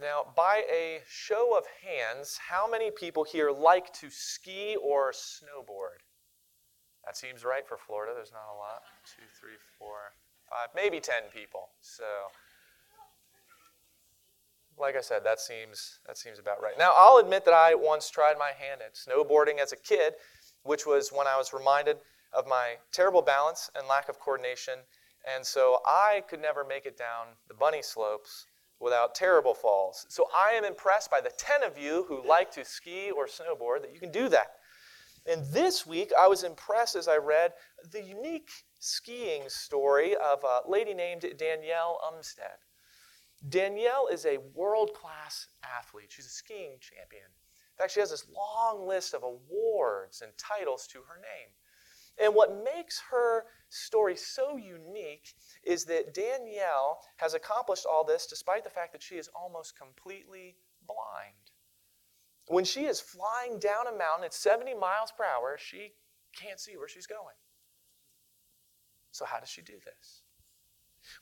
Now, by a show of hands, how many people here like to ski or snowboard? That seems right for Florida. There's not a lot. Two, three, four, five, maybe 10 people. So, like I said, that seems, that seems about right. Now, I'll admit that I once tried my hand at snowboarding as a kid, which was when I was reminded of my terrible balance and lack of coordination. And so I could never make it down the bunny slopes without terrible falls. So I am impressed by the 10 of you who like to ski or snowboard that you can do that. And this week, I was impressed as I read the unique skiing story of a lady named Danielle Umstead. Danielle is a world class athlete, she's a skiing champion. In fact, she has this long list of awards and titles to her name. And what makes her story so unique is that Danielle has accomplished all this despite the fact that she is almost completely blind. When she is flying down a mountain at 70 miles per hour, she can't see where she's going. So, how does she do this?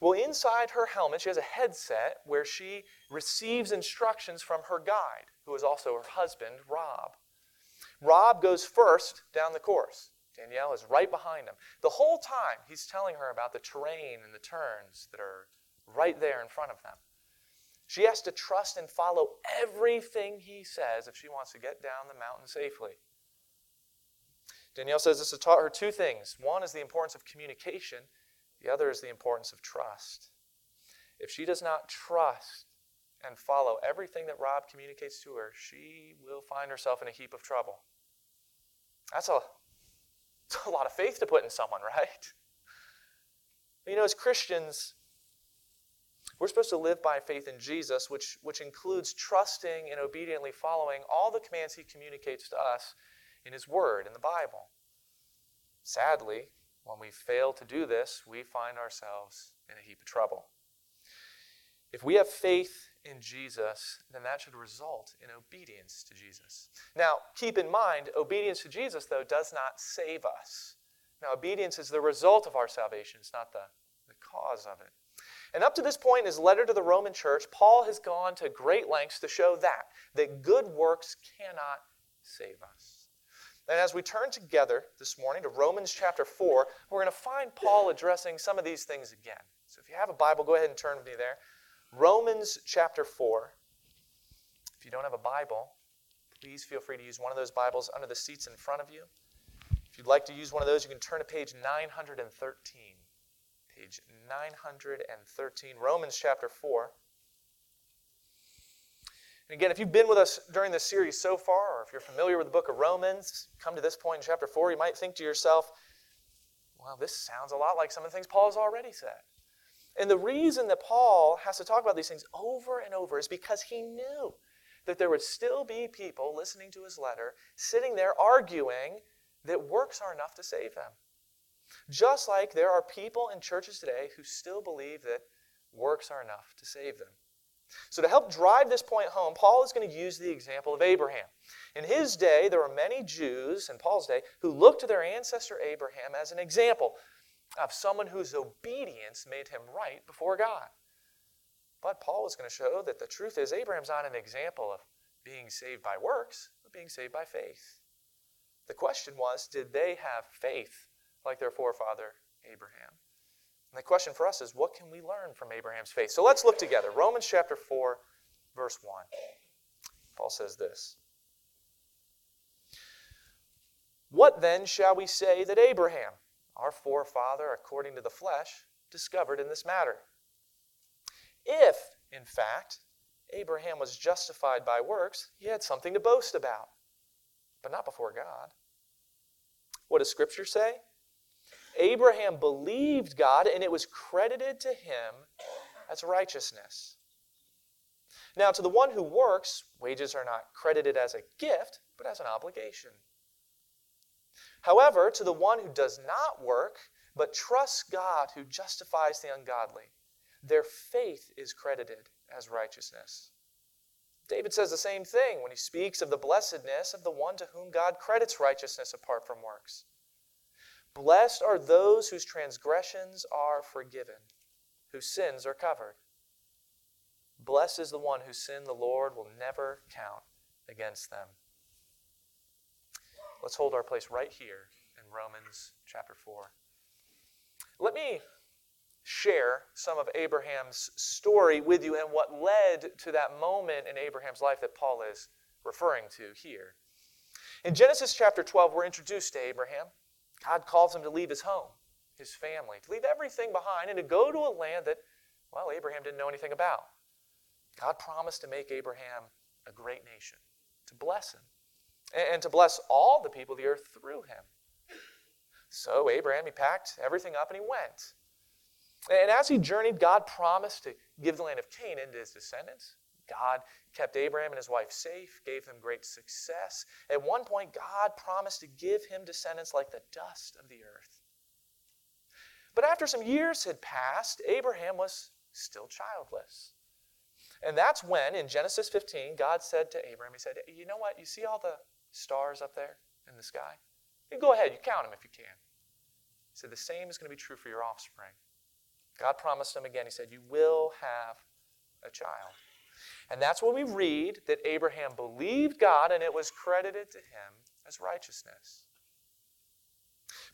Well, inside her helmet, she has a headset where she receives instructions from her guide, who is also her husband, Rob. Rob goes first down the course. Danielle is right behind him. The whole time, he's telling her about the terrain and the turns that are right there in front of them. She has to trust and follow everything he says if she wants to get down the mountain safely. Danielle says this has taught her two things. One is the importance of communication, the other is the importance of trust. If she does not trust and follow everything that Rob communicates to her, she will find herself in a heap of trouble. That's a, that's a lot of faith to put in someone, right? You know, as Christians, we're supposed to live by faith in Jesus, which, which includes trusting and obediently following all the commands he communicates to us in his word, in the Bible. Sadly, when we fail to do this, we find ourselves in a heap of trouble. If we have faith in Jesus, then that should result in obedience to Jesus. Now, keep in mind, obedience to Jesus, though, does not save us. Now, obedience is the result of our salvation, it's not the, the cause of it. And up to this point in his letter to the Roman church, Paul has gone to great lengths to show that, that good works cannot save us. And as we turn together this morning to Romans chapter 4, we're going to find Paul addressing some of these things again. So if you have a Bible, go ahead and turn with me there. Romans chapter 4. If you don't have a Bible, please feel free to use one of those Bibles under the seats in front of you. If you'd like to use one of those, you can turn to page 913 page 913, Romans chapter 4. And again, if you've been with us during this series so far, or if you're familiar with the book of Romans, come to this point in chapter 4, you might think to yourself, well, this sounds a lot like some of the things Paul has already said. And the reason that Paul has to talk about these things over and over is because he knew that there would still be people listening to his letter, sitting there arguing that works are enough to save them. Just like there are people in churches today who still believe that works are enough to save them. So, to help drive this point home, Paul is going to use the example of Abraham. In his day, there were many Jews, in Paul's day, who looked to their ancestor Abraham as an example of someone whose obedience made him right before God. But Paul was going to show that the truth is, Abraham's not an example of being saved by works, but being saved by faith. The question was did they have faith like their forefather Abraham. And the question for us is what can we learn from Abraham's faith? So let's look together. Romans chapter 4, verse 1. Paul says this What then shall we say that Abraham, our forefather according to the flesh, discovered in this matter? If, in fact, Abraham was justified by works, he had something to boast about, but not before God. What does Scripture say? Abraham believed God, and it was credited to him as righteousness. Now, to the one who works, wages are not credited as a gift, but as an obligation. However, to the one who does not work, but trusts God who justifies the ungodly, their faith is credited as righteousness. David says the same thing when he speaks of the blessedness of the one to whom God credits righteousness apart from works. Blessed are those whose transgressions are forgiven, whose sins are covered. Blessed is the one whose sin the Lord will never count against them. Let's hold our place right here in Romans chapter 4. Let me share some of Abraham's story with you and what led to that moment in Abraham's life that Paul is referring to here. In Genesis chapter 12, we're introduced to Abraham. God calls him to leave his home, his family, to leave everything behind and to go to a land that, well, Abraham didn't know anything about. God promised to make Abraham a great nation, to bless him, and to bless all the people of the earth through him. So Abraham, he packed everything up and he went. And as he journeyed, God promised to give the land of Canaan to his descendants. God kept Abraham and his wife safe, gave them great success. At one point, God promised to give him descendants like the dust of the earth. But after some years had passed, Abraham was still childless. And that's when, in Genesis 15, God said to Abraham, He said, You know what? You see all the stars up there in the sky? You go ahead, you count them if you can. He said, The same is going to be true for your offspring. God promised him again, He said, You will have a child. And that's when we read that Abraham believed God and it was credited to him as righteousness.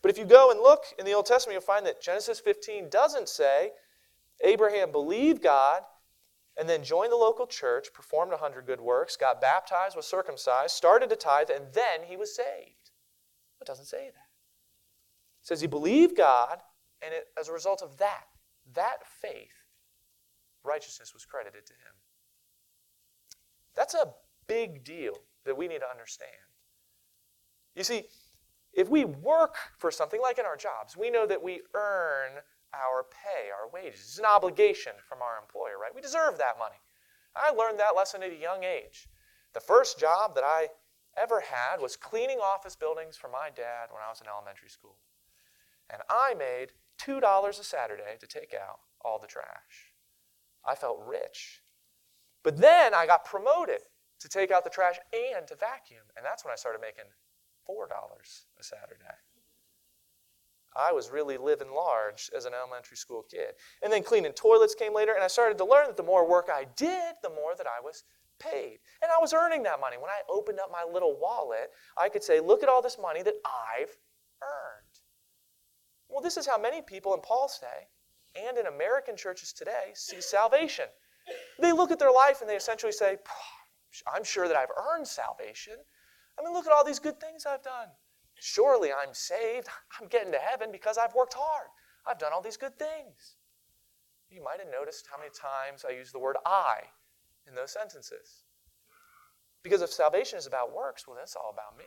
But if you go and look in the Old Testament, you'll find that Genesis 15 doesn't say Abraham believed God and then joined the local church, performed a 100 good works, got baptized, was circumcised, started to tithe, and then he was saved. It doesn't say that. It says he believed God, and it, as a result of that, that faith, righteousness was credited to him. That's a big deal that we need to understand. You see, if we work for something like in our jobs, we know that we earn our pay, our wages. It's an obligation from our employer, right? We deserve that money. I learned that lesson at a young age. The first job that I ever had was cleaning office buildings for my dad when I was in elementary school. And I made $2 a Saturday to take out all the trash. I felt rich. But then I got promoted to take out the trash and to vacuum. And that's when I started making $4 a Saturday. I was really living large as an elementary school kid. And then cleaning toilets came later, and I started to learn that the more work I did, the more that I was paid. And I was earning that money. When I opened up my little wallet, I could say, Look at all this money that I've earned. Well, this is how many people in Paul's day and in American churches today see salvation. They look at their life and they essentially say, I'm sure that I've earned salvation. I mean, look at all these good things I've done. Surely I'm saved. I'm getting to heaven because I've worked hard. I've done all these good things. You might have noticed how many times I use the word I in those sentences. Because if salvation is about works, well, that's all about me.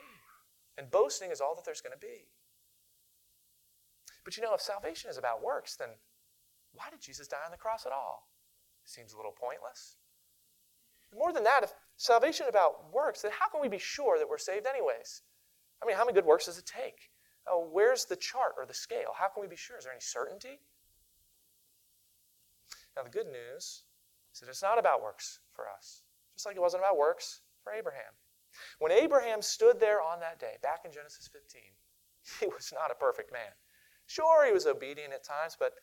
And boasting is all that there's going to be. But you know, if salvation is about works, then why did Jesus die on the cross at all? Seems a little pointless. More than that, if salvation is about works, then how can we be sure that we're saved anyways? I mean, how many good works does it take? Oh, where's the chart or the scale? How can we be sure? Is there any certainty? Now, the good news is that it's not about works for us, just like it wasn't about works for Abraham. When Abraham stood there on that day, back in Genesis 15, he was not a perfect man. Sure, he was obedient at times, but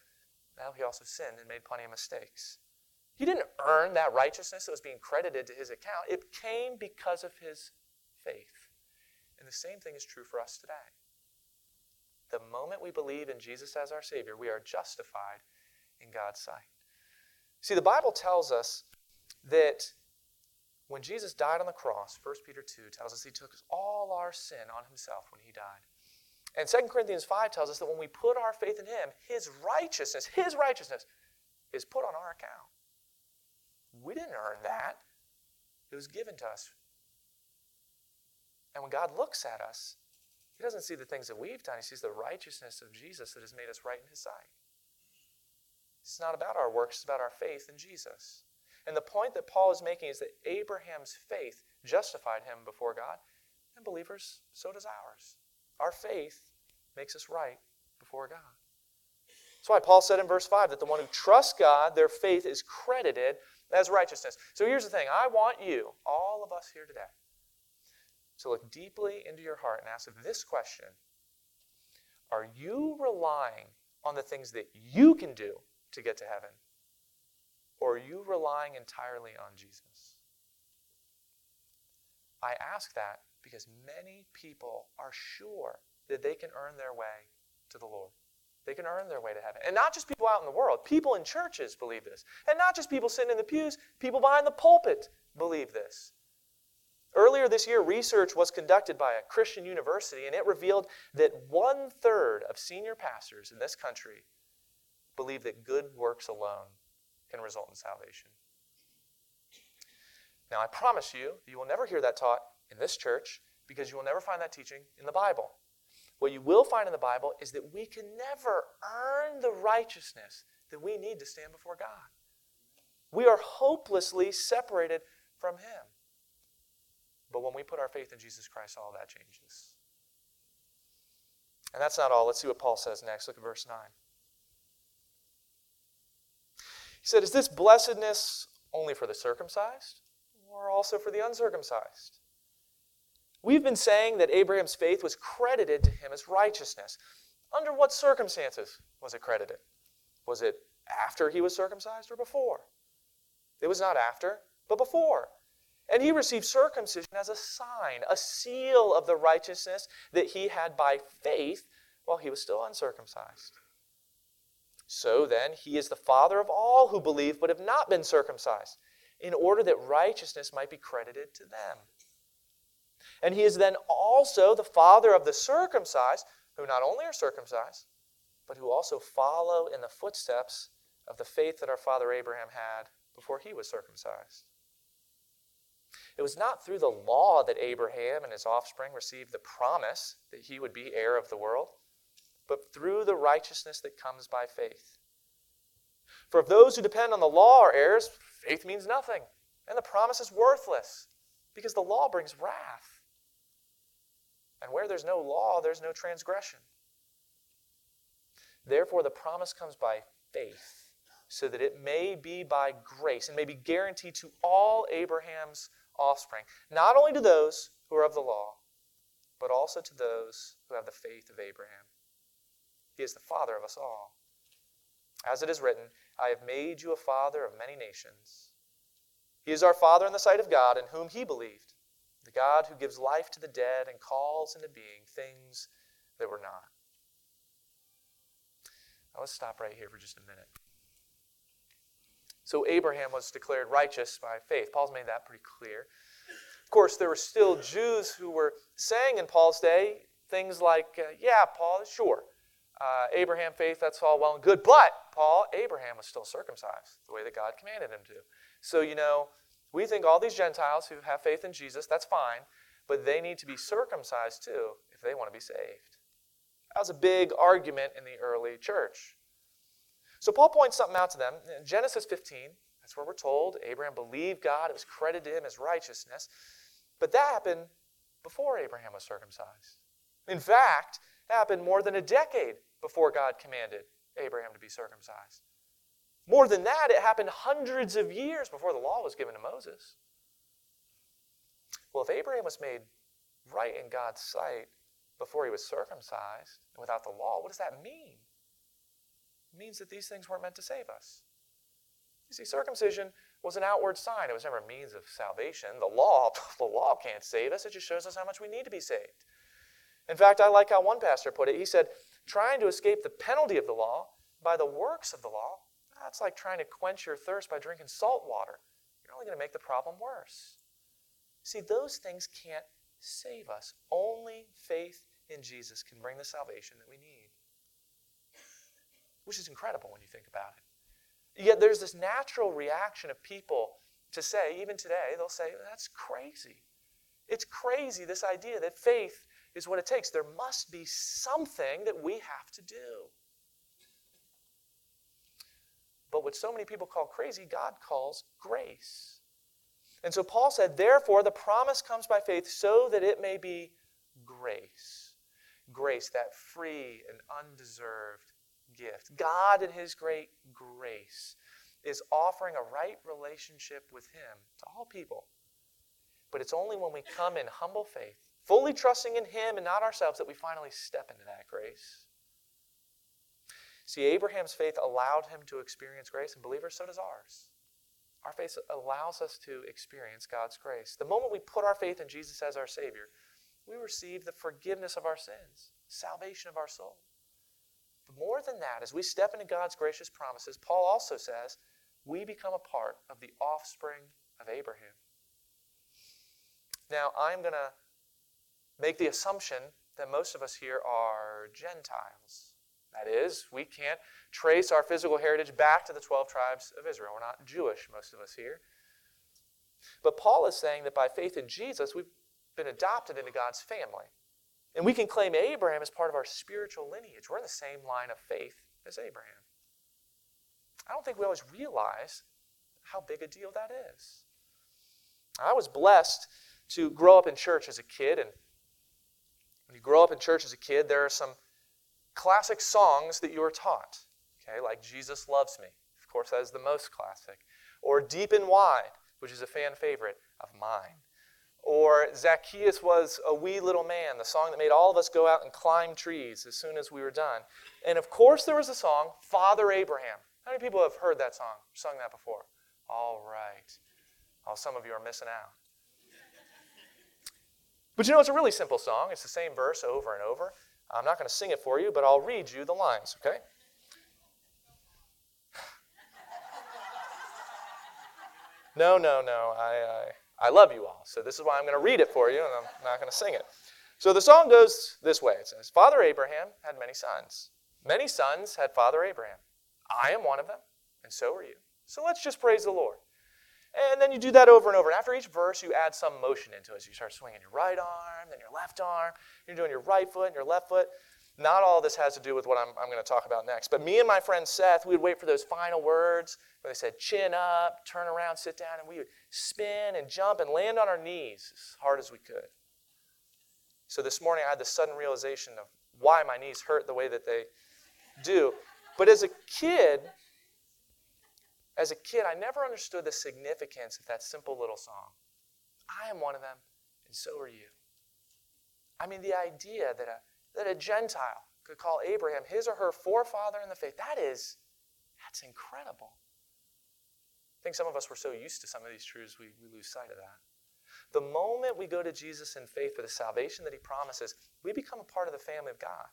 well, he also sinned and made plenty of mistakes. He didn't earn that righteousness that was being credited to his account. It came because of his faith. And the same thing is true for us today. The moment we believe in Jesus as our Savior, we are justified in God's sight. See, the Bible tells us that when Jesus died on the cross, 1 Peter 2 tells us he took all our sin on himself when he died. And 2 Corinthians 5 tells us that when we put our faith in him, his righteousness, his righteousness, is put on our account. We didn't earn that. It was given to us. And when God looks at us, he doesn't see the things that we've done. He sees the righteousness of Jesus that has made us right in his sight. It's not about our works, it's about our faith in Jesus. And the point that Paul is making is that Abraham's faith justified him before God, and believers, so does ours. Our faith makes us right before God. That's why Paul said in verse 5 that the one who trusts God, their faith is credited as righteousness. So here's the thing I want you, all of us here today, to look deeply into your heart and ask this question Are you relying on the things that you can do to get to heaven? Or are you relying entirely on Jesus? I ask that because many people are sure that they can earn their way to the Lord. They can earn their way to heaven. And not just people out in the world, people in churches believe this. And not just people sitting in the pews, people behind the pulpit believe this. Earlier this year, research was conducted by a Christian university, and it revealed that one third of senior pastors in this country believe that good works alone can result in salvation. Now, I promise you, you will never hear that taught in this church because you will never find that teaching in the Bible. What you will find in the Bible is that we can never earn the righteousness that we need to stand before God. We are hopelessly separated from Him. But when we put our faith in Jesus Christ, all that changes. And that's not all. Let's see what Paul says next. Look at verse 9. He said, Is this blessedness only for the circumcised or also for the uncircumcised? We've been saying that Abraham's faith was credited to him as righteousness. Under what circumstances was it credited? Was it after he was circumcised or before? It was not after, but before. And he received circumcision as a sign, a seal of the righteousness that he had by faith while he was still uncircumcised. So then, he is the father of all who believe but have not been circumcised, in order that righteousness might be credited to them. And he is then also the father of the circumcised, who not only are circumcised, but who also follow in the footsteps of the faith that our father Abraham had before he was circumcised. It was not through the law that Abraham and his offspring received the promise that he would be heir of the world, but through the righteousness that comes by faith. For if those who depend on the law are heirs, faith means nothing, and the promise is worthless, because the law brings wrath. And where there's no law, there's no transgression. Therefore, the promise comes by faith, so that it may be by grace and may be guaranteed to all Abraham's offspring, not only to those who are of the law, but also to those who have the faith of Abraham. He is the father of us all. As it is written, I have made you a father of many nations. He is our father in the sight of God, in whom he believed the God who gives life to the dead and calls into being things that were not. Now let's stop right here for just a minute. So Abraham was declared righteous by faith. Paul's made that pretty clear. Of course, there were still Jews who were saying in Paul's day things like, uh, yeah, Paul, sure. Uh, Abraham faith, that's all well and good. But, Paul, Abraham was still circumcised the way that God commanded him to. So, you know, we think all these Gentiles who have faith in Jesus, that's fine, but they need to be circumcised too if they want to be saved. That was a big argument in the early church. So Paul points something out to them. In Genesis 15, that's where we're told Abraham believed God, it was credited to him as righteousness. But that happened before Abraham was circumcised. In fact, it happened more than a decade before God commanded Abraham to be circumcised. More than that, it happened hundreds of years before the law was given to Moses. Well, if Abraham was made right in God's sight before he was circumcised and without the law, what does that mean? Means that these things weren't meant to save us. You see, circumcision was an outward sign. It was never a means of salvation. The law, the law can't save us. It just shows us how much we need to be saved. In fact, I like how one pastor put it. He said, trying to escape the penalty of the law by the works of the law that's like trying to quench your thirst by drinking salt water. You're only going to make the problem worse. See, those things can't save us. Only faith in Jesus can bring the salvation that we need. Which is incredible when you think about it. Yet there's this natural reaction of people to say, even today, they'll say, that's crazy. It's crazy, this idea that faith is what it takes. There must be something that we have to do. But what so many people call crazy, God calls grace. And so Paul said, Therefore, the promise comes by faith so that it may be grace. Grace, that free and undeserved gift. God, in His great grace, is offering a right relationship with Him to all people. But it's only when we come in humble faith, fully trusting in Him and not ourselves, that we finally step into that grace. See, Abraham's faith allowed him to experience grace, and believers, so does ours. our faith allows us to experience God's grace. The moment we put our faith in Jesus as our Savior, we receive the forgiveness of our sins, salvation of our soul. But more than that, as we step into God's gracious promises, Paul also says we become a part of the offspring of Abraham. Now, I'm going to make the assumption that most of us here are Gentiles. That is, we can't trace our physical heritage back to the 12 tribes of Israel. We're not Jewish, most of us here. But Paul is saying that by faith in Jesus, we've been adopted into God's family. And we can claim Abraham as part of our spiritual lineage. We're in the same line of faith as Abraham. I don't think we always realize how big a deal that is. I was blessed to grow up in church as a kid, and when you grow up in church as a kid, there are some classic songs that you are taught. Okay, like Jesus Loves Me. Of course, that is the most classic. Or Deep and Wide, which is a fan favorite of mine. Or Zacchaeus was a wee little man, the song that made all of us go out and climb trees as soon as we were done. And of course, there was a song, Father Abraham. How many people have heard that song, sung that before? All right. Oh, some of you are missing out. But you know, it's a really simple song. It's the same verse over and over. I'm not going to sing it for you, but I'll read you the lines, okay? No, no, no. I, I, I love you all. So this is why I'm going to read it for you, and I'm not going to sing it. So the song goes this way it says, Father Abraham had many sons. Many sons had Father Abraham. I am one of them, and so are you. So let's just praise the Lord. And then you do that over and over. And after each verse, you add some motion into it. So you start swinging your right arm, then your left arm. You're doing your right foot and your left foot. Not all this has to do with what I'm, I'm going to talk about next. But me and my friend Seth, we would wait for those final words where they said, chin up, turn around, sit down, and we would spin and jump and land on our knees as hard as we could. So this morning, I had the sudden realization of why my knees hurt the way that they do. But as a kid, as a kid, I never understood the significance of that simple little song. I am one of them, and so are you. I mean, the idea that a, that a Gentile could call Abraham his or her forefather in the faith, that is, that's incredible. I think some of us were so used to some of these truths, we, we lose sight of that. The moment we go to Jesus in faith for the salvation that he promises, we become a part of the family of God.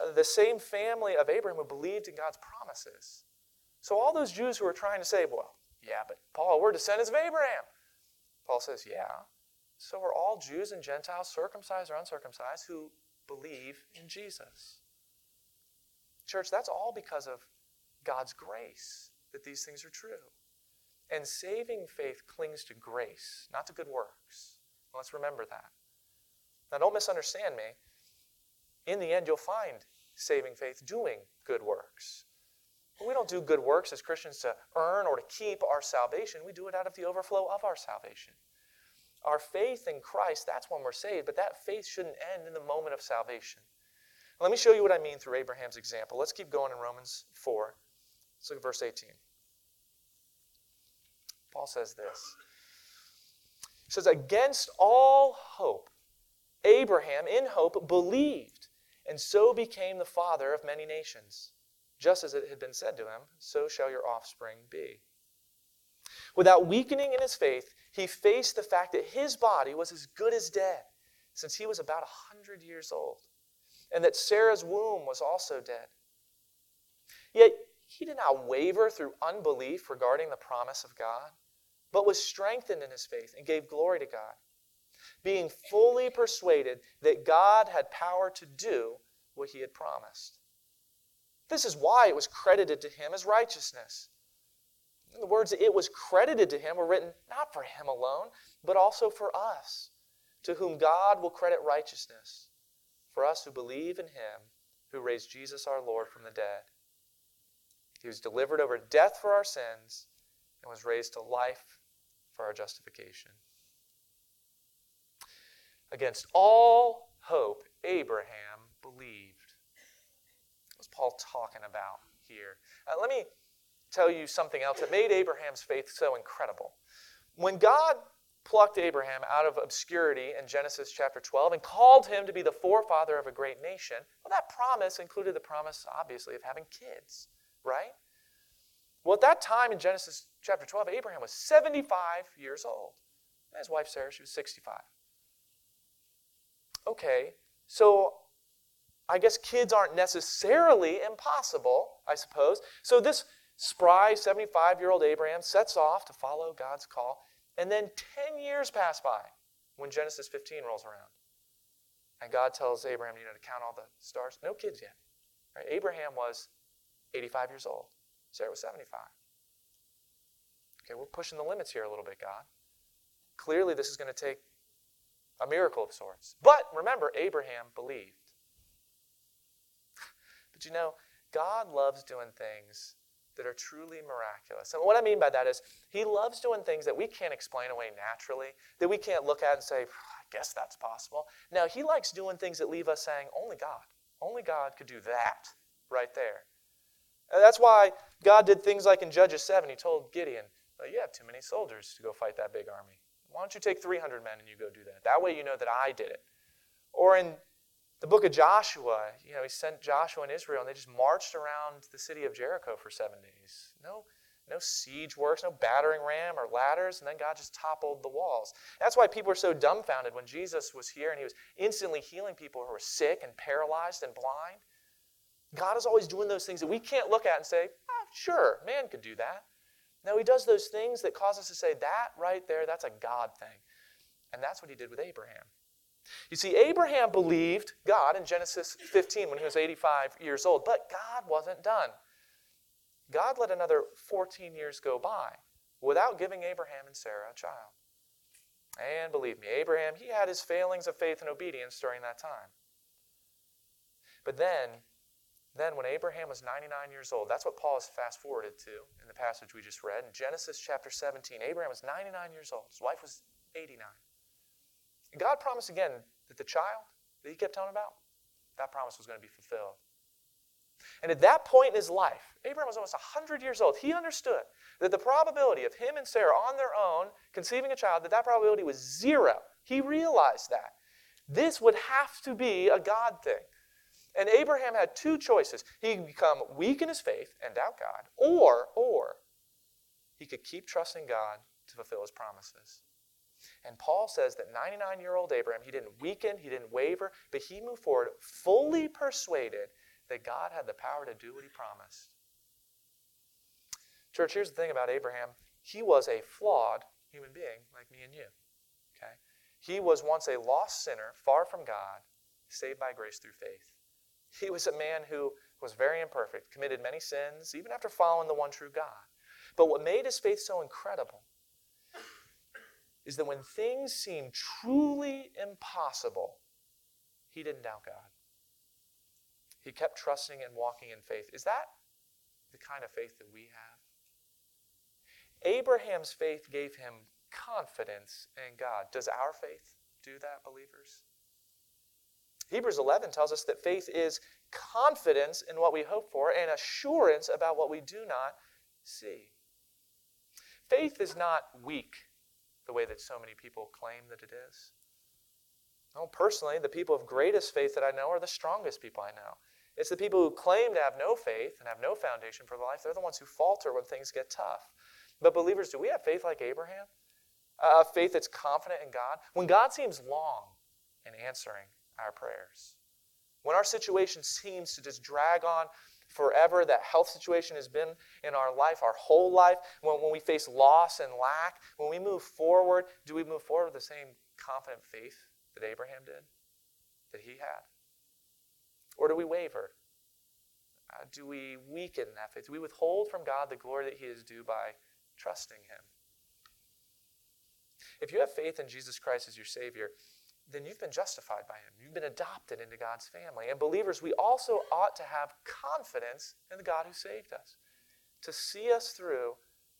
Uh, the same family of Abraham who believed in God's promises. So all those Jews who are trying to say, well, yeah, but Paul, we're descendants of Abraham. Paul says, yeah. So are all Jews and Gentiles, circumcised or uncircumcised, who believe in Jesus. Church, that's all because of God's grace that these things are true. And saving faith clings to grace, not to good works. Let's remember that. Now, don't misunderstand me. In the end, you'll find saving faith doing good works. But we don't do good works as Christians to earn or to keep our salvation. We do it out of the overflow of our salvation. Our faith in Christ, that's when we're saved, but that faith shouldn't end in the moment of salvation. Let me show you what I mean through Abraham's example. Let's keep going in Romans 4. Let's look at verse 18. Paul says this. He says, Against all hope, Abraham, in hope, believed, and so became the father of many nations. Just as it had been said to him, so shall your offspring be. Without weakening in his faith, he faced the fact that his body was as good as dead, since he was about a hundred years old, and that Sarah's womb was also dead. Yet he did not waver through unbelief regarding the promise of God, but was strengthened in his faith and gave glory to God, being fully persuaded that God had power to do what he had promised. This is why it was credited to him as righteousness. The words it was credited to him were written not for him alone, but also for us, to whom God will credit righteousness, for us who believe in him who raised Jesus our Lord from the dead. He was delivered over death for our sins and was raised to life for our justification. Against all hope, Abraham believed What's Paul talking about here? Uh, let me tell you something else that made Abraham's faith so incredible. When God plucked Abraham out of obscurity in Genesis chapter 12 and called him to be the forefather of a great nation, well, that promise included the promise, obviously, of having kids, right? Well, at that time in Genesis chapter 12, Abraham was 75 years old. And his wife Sarah, she was 65. Okay, so I guess kids aren't necessarily impossible, I suppose. So this spry 75 year old Abraham sets off to follow God's call. And then 10 years pass by when Genesis 15 rolls around. And God tells Abraham, you know, to count all the stars. No kids yet. Right? Abraham was 85 years old. Sarah was 75. Okay, we're pushing the limits here a little bit, God. Clearly, this is going to take a miracle of sorts. But remember, Abraham believed. But you know, God loves doing things that are truly miraculous. And what I mean by that is, He loves doing things that we can't explain away naturally, that we can't look at and say, I guess that's possible. Now, He likes doing things that leave us saying, only God, only God could do that right there. And that's why God did things like in Judges 7, He told Gideon, You have too many soldiers to go fight that big army. Why don't you take 300 men and you go do that? That way you know that I did it. Or in the book of Joshua, you know, he sent Joshua and Israel, and they just marched around the city of Jericho for seven days. No, no siege works, no battering ram or ladders, and then God just toppled the walls. That's why people are so dumbfounded when Jesus was here and he was instantly healing people who were sick and paralyzed and blind. God is always doing those things that we can't look at and say, oh, sure, man could do that. No, he does those things that cause us to say, that right there, that's a God thing. And that's what he did with Abraham. You see, Abraham believed God in Genesis 15 when he was 85 years old, but God wasn't done. God let another 14 years go by without giving Abraham and Sarah a child. And believe me, Abraham, he had his failings of faith and obedience during that time. But then, then when Abraham was 99 years old, that's what Paul has fast forwarded to in the passage we just read. In Genesis chapter 17, Abraham was 99 years old. His wife was 89. And God promised again that the child that he kept telling about, that promise was going to be fulfilled. And at that point in his life, Abraham was almost 100 years old. He understood that the probability of him and Sarah on their own conceiving a child, that that probability was zero. He realized that. This would have to be a God thing. And Abraham had two choices. He could become weak in his faith and doubt God, or, or he could keep trusting God to fulfill his promises. And Paul says that 99 year old Abraham, he didn't weaken, he didn't waver, but he moved forward fully persuaded that God had the power to do what he promised. Church, here's the thing about Abraham he was a flawed human being like me and you. Okay? He was once a lost sinner, far from God, saved by grace through faith. He was a man who was very imperfect, committed many sins, even after following the one true God. But what made his faith so incredible is that when things seemed truly impossible, he didn't doubt God. He kept trusting and walking in faith. Is that the kind of faith that we have? Abraham's faith gave him confidence in God. Does our faith do that, believers? Hebrews 11 tells us that faith is confidence in what we hope for and assurance about what we do not see. Faith is not weak the way that so many people claim that it is. No, personally, the people of greatest faith that I know are the strongest people I know. It's the people who claim to have no faith and have no foundation for life. They're the ones who falter when things get tough. But believers, do we have faith like Abraham? A faith that's confident in God? When God seems long in answering our prayers, when our situation seems to just drag on forever, that health situation has been in our life, our whole life, when, when we face loss and lack, when we move forward, do we move forward with the same confident faith that Abraham did, that he had? Or do we waver? Uh, do we weaken that faith? Do we withhold from God the glory that he is due by trusting him? If you have faith in Jesus Christ as your Savior, then you've been justified by Him. You've been adopted into God's family. And believers, we also ought to have confidence in the God who saved us to see us through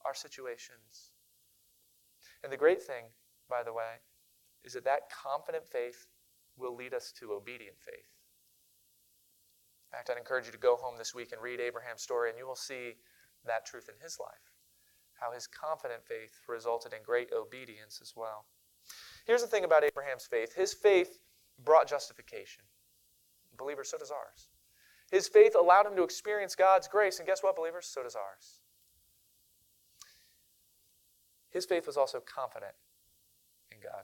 our situations. And the great thing, by the way, is that that confident faith will lead us to obedient faith. In fact, I'd encourage you to go home this week and read Abraham's story, and you will see that truth in his life. How his confident faith resulted in great obedience as well. Here's the thing about Abraham's faith his faith brought justification. Believers, so does ours. His faith allowed him to experience God's grace, and guess what, believers? So does ours. his faith was also confident in God.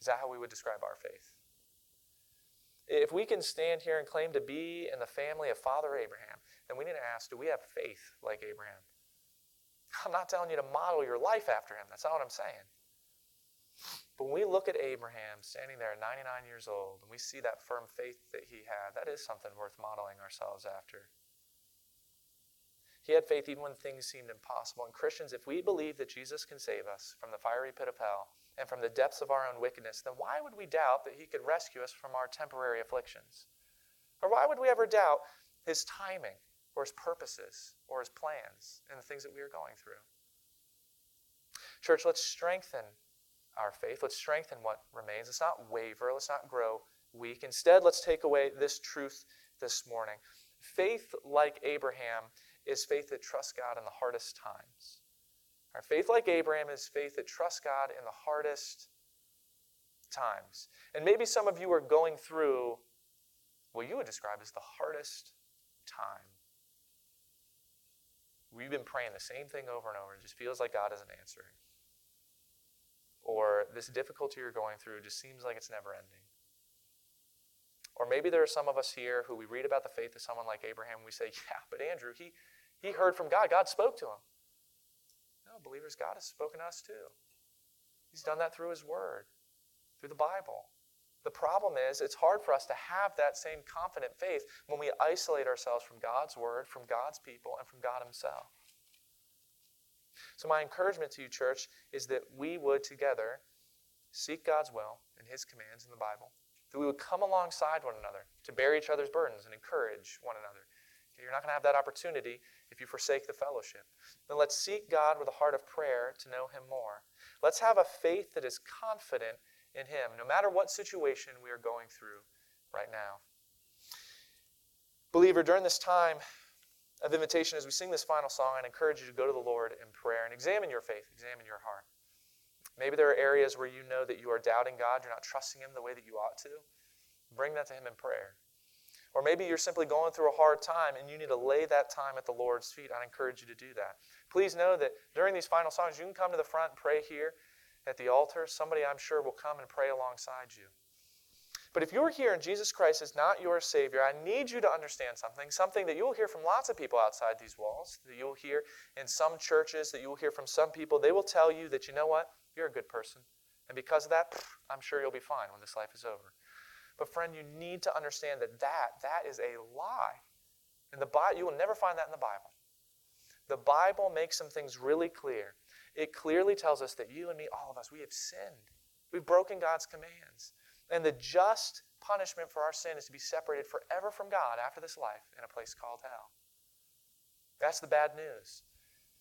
Is that how we would describe our faith? If we can stand here and claim to be in the family of Father Abraham, then we need to ask do we have faith like Abraham? I'm not telling you to model your life after him. That's not what I'm saying. But when we look at Abraham standing there 99 years old and we see that firm faith that he had, that is something worth modeling ourselves after. He had faith even when things seemed impossible. And Christians, if we believe that Jesus can save us from the fiery pit of hell and from the depths of our own wickedness, then why would we doubt that he could rescue us from our temporary afflictions? Or why would we ever doubt his timing or his purposes or his plans in the things that we are going through? Church, let's strengthen our faith. Let's strengthen what remains. Let's not waver. Let's not grow weak. Instead, let's take away this truth this morning. Faith, like Abraham, is faith that trusts God in the hardest times. Our faith, like Abraham, is faith that trusts God in the hardest times. And maybe some of you are going through what you would describe as the hardest time. We've been praying the same thing over and over. It just feels like God isn't answering or this difficulty you're going through just seems like it's never ending. Or maybe there are some of us here who we read about the faith of someone like Abraham and we say, Yeah, but Andrew, he, he heard from God. God spoke to him. No, believers, God has spoken to us too. He's done that through His Word, through the Bible. The problem is, it's hard for us to have that same confident faith when we isolate ourselves from God's Word, from God's people, and from God Himself. So, my encouragement to you, church, is that we would together seek God's will and His commands in the Bible, that we would come alongside one another to bear each other's burdens and encourage one another. You're not going to have that opportunity if you forsake the fellowship. Then let's seek God with a heart of prayer to know Him more. Let's have a faith that is confident in Him, no matter what situation we are going through right now. Believer, during this time, of invitation as we sing this final song, I'd encourage you to go to the Lord in prayer and examine your faith, examine your heart. Maybe there are areas where you know that you are doubting God, you're not trusting Him the way that you ought to. Bring that to Him in prayer. Or maybe you're simply going through a hard time and you need to lay that time at the Lord's feet. I'd encourage you to do that. Please know that during these final songs, you can come to the front and pray here at the altar. Somebody, I'm sure, will come and pray alongside you. But if you're here and Jesus Christ is not your Savior, I need you to understand something, something that you'll hear from lots of people outside these walls, that you'll hear in some churches, that you'll hear from some people. They will tell you that, you know what, you're a good person. And because of that, I'm sure you'll be fine when this life is over. But friend, you need to understand that that, that is a lie. And the Bible, you will never find that in the Bible. The Bible makes some things really clear. It clearly tells us that you and me, all of us, we have sinned. We've broken God's commands. And the just punishment for our sin is to be separated forever from God after this life in a place called hell. That's the bad news.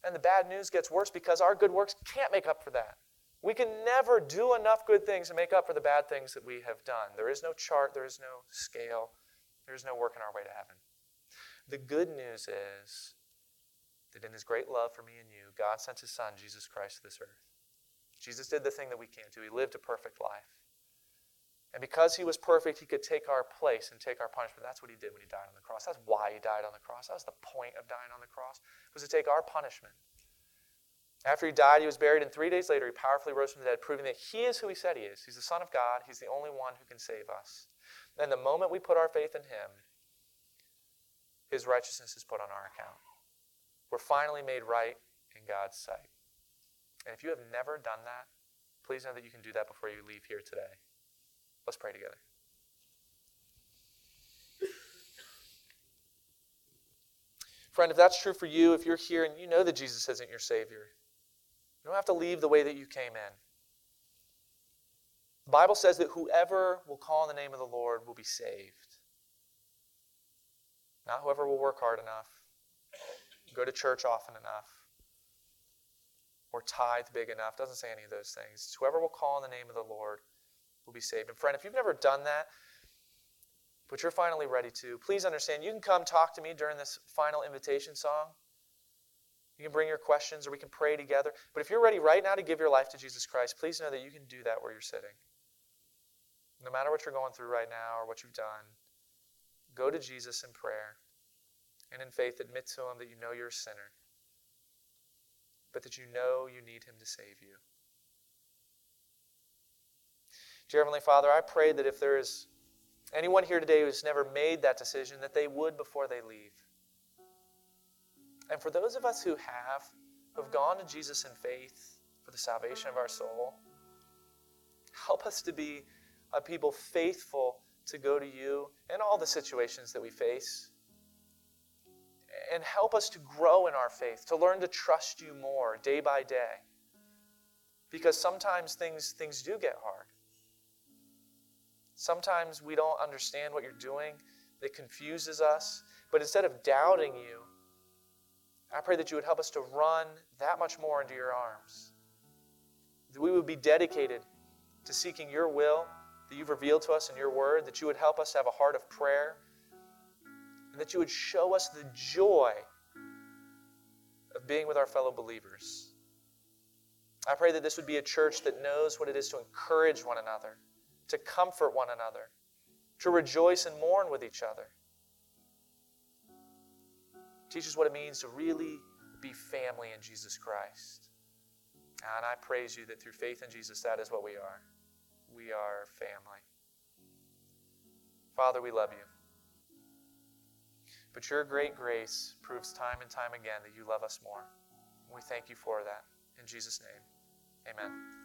And the bad news gets worse because our good works can't make up for that. We can never do enough good things to make up for the bad things that we have done. There is no chart, there is no scale, there is no working our way to heaven. The good news is that in his great love for me and you, God sent his son, Jesus Christ, to this earth. Jesus did the thing that we can't do. He lived a perfect life. And because he was perfect, he could take our place and take our punishment. That's what he did when he died on the cross. That's why he died on the cross. That was the point of dying on the cross, was to take our punishment. After he died, he was buried, and three days later, he powerfully rose from the dead, proving that he is who he said he is. He's the Son of God. He's the only one who can save us. And the moment we put our faith in him, his righteousness is put on our account. We're finally made right in God's sight. And if you have never done that, please know that you can do that before you leave here today. Let's pray together. Friend, if that's true for you, if you're here and you know that Jesus isn't your Savior, you don't have to leave the way that you came in. The Bible says that whoever will call on the name of the Lord will be saved. Not whoever will work hard enough, go to church often enough, or tithe big enough. Doesn't say any of those things. It's whoever will call on the name of the Lord will be saved. And friend, if you've never done that, but you're finally ready to, please understand you can come talk to me during this final invitation song. You can bring your questions or we can pray together. But if you're ready right now to give your life to Jesus Christ, please know that you can do that where you're sitting. No matter what you're going through right now or what you've done, go to Jesus in prayer and in faith admit to Him that you know you're a sinner. but that you know you need him to save you. Dear Heavenly Father, I pray that if there is anyone here today who's never made that decision, that they would before they leave. And for those of us who have, who have gone to Jesus in faith for the salvation of our soul, help us to be a people faithful to go to you in all the situations that we face. And help us to grow in our faith, to learn to trust you more day by day. Because sometimes things, things do get hard. Sometimes we don't understand what you're doing, it confuses us. But instead of doubting you, I pray that you would help us to run that much more into your arms. That we would be dedicated to seeking your will that you've revealed to us in your word, that you would help us have a heart of prayer, and that you would show us the joy of being with our fellow believers. I pray that this would be a church that knows what it is to encourage one another to comfort one another, to rejoice and mourn with each other. Teach us what it means to really be family in Jesus Christ. And I praise you that through faith in Jesus, that is what we are. We are family. Father, we love you. But your great grace proves time and time again that you love us more. We thank you for that. In Jesus' name, amen.